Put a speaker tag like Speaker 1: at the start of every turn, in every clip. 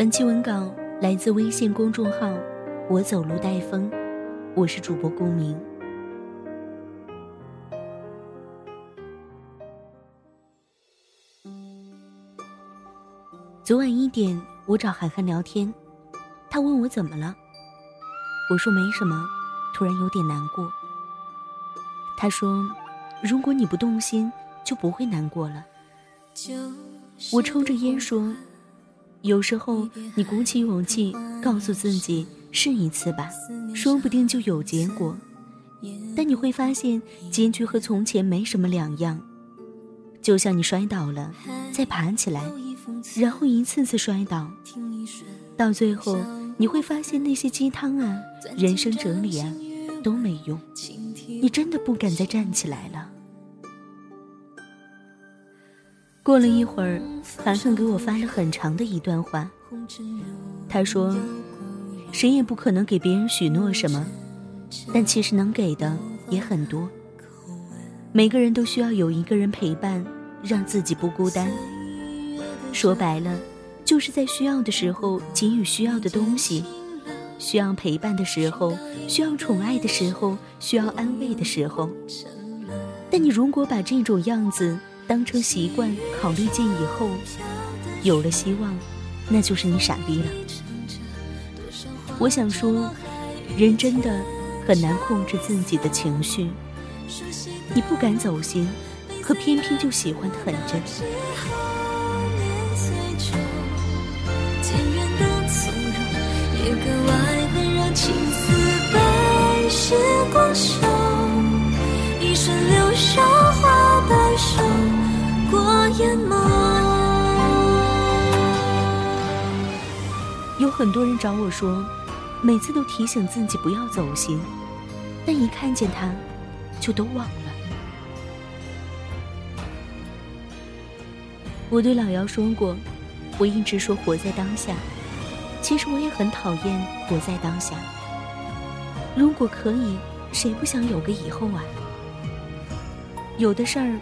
Speaker 1: 本期文稿来自微信公众号“我走路带风”，我是主播顾明。昨晚一点，我找涵涵聊天，他问我怎么了，我说没什么，突然有点难过。他说：“如果你不动心，就不会难过了。”我抽着烟说。有时候，你鼓起勇气告诉自己试一次吧，说不定就有结果。但你会发现，结局和从前没什么两样。就像你摔倒了，再爬起来，然后一次次摔倒，到最后你会发现那些鸡汤啊、人生哲理啊都没用，你真的不敢再站起来了。过了一会儿，涵涵给我发了很长的一段话。他说：“谁也不可能给别人许诺什么，但其实能给的也很多。每个人都需要有一个人陪伴，让自己不孤单。说白了，就是在需要的时候给予需要的东西，需要陪伴的时候，需要宠爱的时候，需要安慰的时候。但你如果把这种样子……”当成习惯，考虑见以后，有了希望，那就是你傻逼了。我想说，人真的很难控制自己的情绪，你不敢走心，可偏偏就喜欢的很真。一很多人找我说，每次都提醒自己不要走心，但一看见他，就都忘了。我对老姚说过，我一直说活在当下，其实我也很讨厌活在当下。如果可以，谁不想有个以后啊？有的事儿。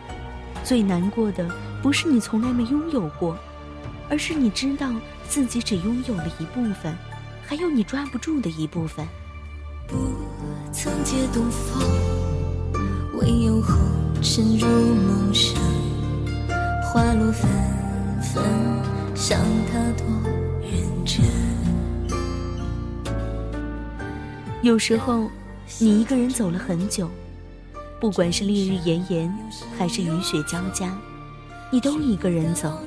Speaker 1: 最难过的不是你从来没拥有过，而是你知道自己只拥有了一部分，还有你抓不住的一部分。不曾借东风，唯有红尘入梦乡，花落纷纷，想他多认真。有时候，你一个人走了很久。不管是烈日炎炎，还是雨雪交加，你都一个人走。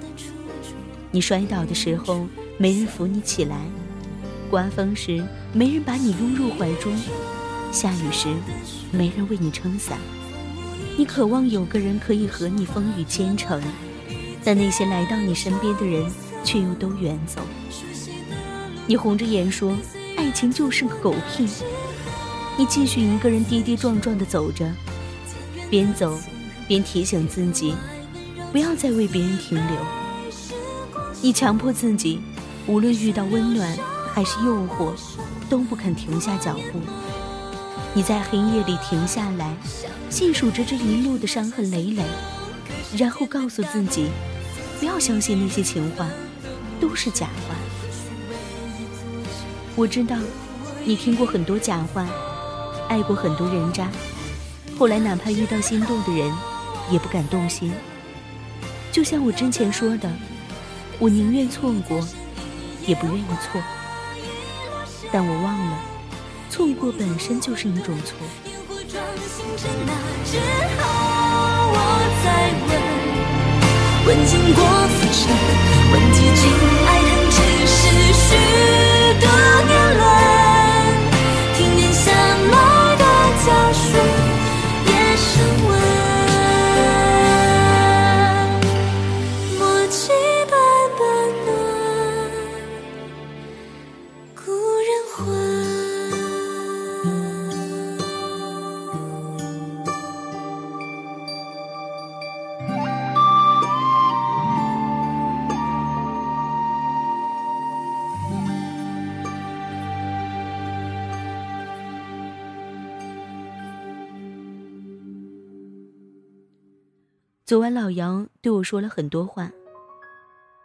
Speaker 1: 你摔倒的时候，没人扶你起来；刮风时，没人把你拥入怀中；下雨时，没人为你撑伞。你渴望有个人可以和你风雨兼程，但那些来到你身边的人却又都远走。你红着眼说：“爱情就是个狗屁。”你继续一个人跌跌撞撞地走着。边走，边提醒自己，不要再为别人停留。你强迫自己，无论遇到温暖还是诱惑，都不肯停下脚步。你在黑夜里停下来，细数着这一路的伤痕累累，然后告诉自己，不要相信那些情话，都是假话。我知道，你听过很多假话，爱过很多人渣。后来，哪怕遇到心动的人，也不敢动心。就像我之前说的，我宁愿错过，也不愿意错。但我忘了，错过本身就是一种错。问尽过浮沉，问几经昨晚老杨对我说了很多话。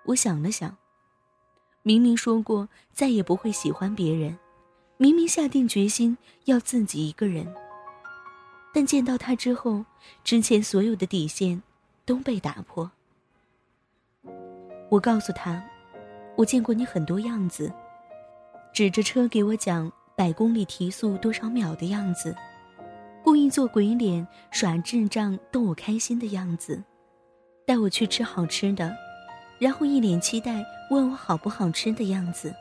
Speaker 1: 我想了想，明明说过再也不会喜欢别人，明明下定决心要自己一个人，但见到他之后，之前所有的底线都被打破。我告诉他，我见过你很多样子，指着车给我讲百公里提速多少秒的样子。故意做鬼脸、耍智障逗我开心的样子，带我去吃好吃的，然后一脸期待问我好不好吃的样子。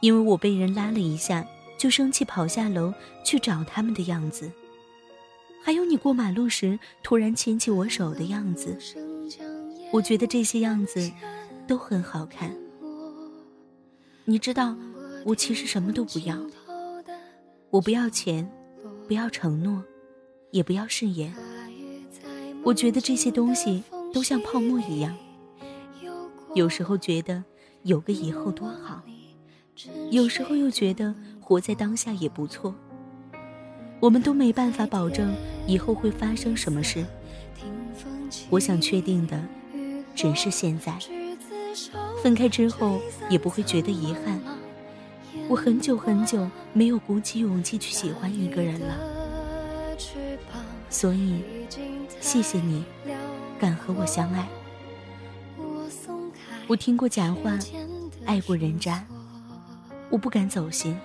Speaker 1: 因为我被人拉了一下，就生气跑下楼去找他们的样子。还有你过马路时突然牵起我手的样子，我觉得这些样子都很好看。你知道，我其实什么都不要，我不要钱。不要承诺，也不要誓言。我觉得这些东西都像泡沫一样。有时候觉得有个以后多好，有时候又觉得活在当下也不错。我们都没办法保证以后会发生什么事。我想确定的只是现在。分开之后也不会觉得遗憾。我很久很久没有鼓起勇气去喜欢一个人了，所以谢谢你敢和我相爱。我听过假话，爱过人渣，我不敢走心，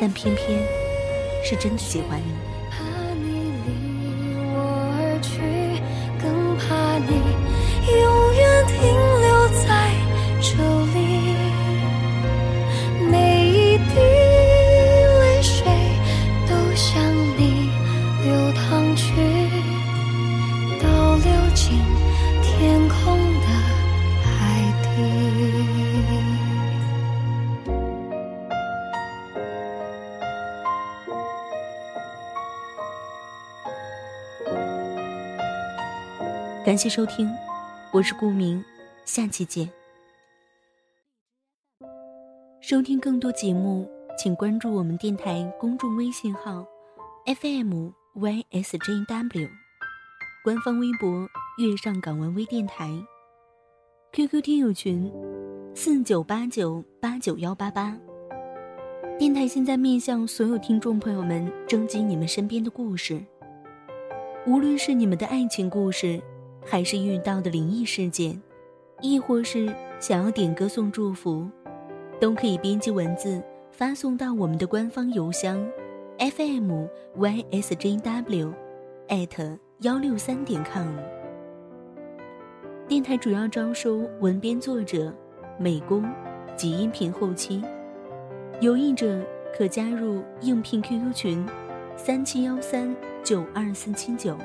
Speaker 1: 但偏偏是真的喜欢你。感谢收听，我是顾明，下期见。收听更多节目，请关注我们电台公众微信号 FM YSJW，官方微博月上港湾微电台，QQ 听友群四九八九八九幺八八。电台现在面向所有听众朋友们征集你们身边的故事，无论是你们的爱情故事。还是遇到的灵异事件，亦或是想要点歌送祝福，都可以编辑文字发送到我们的官方邮箱，fm ysjw，艾特幺六三点 com。电台主要招收文编作者、美工及音频后期，有意者可加入应聘 QQ 群：三七幺三九二四七九。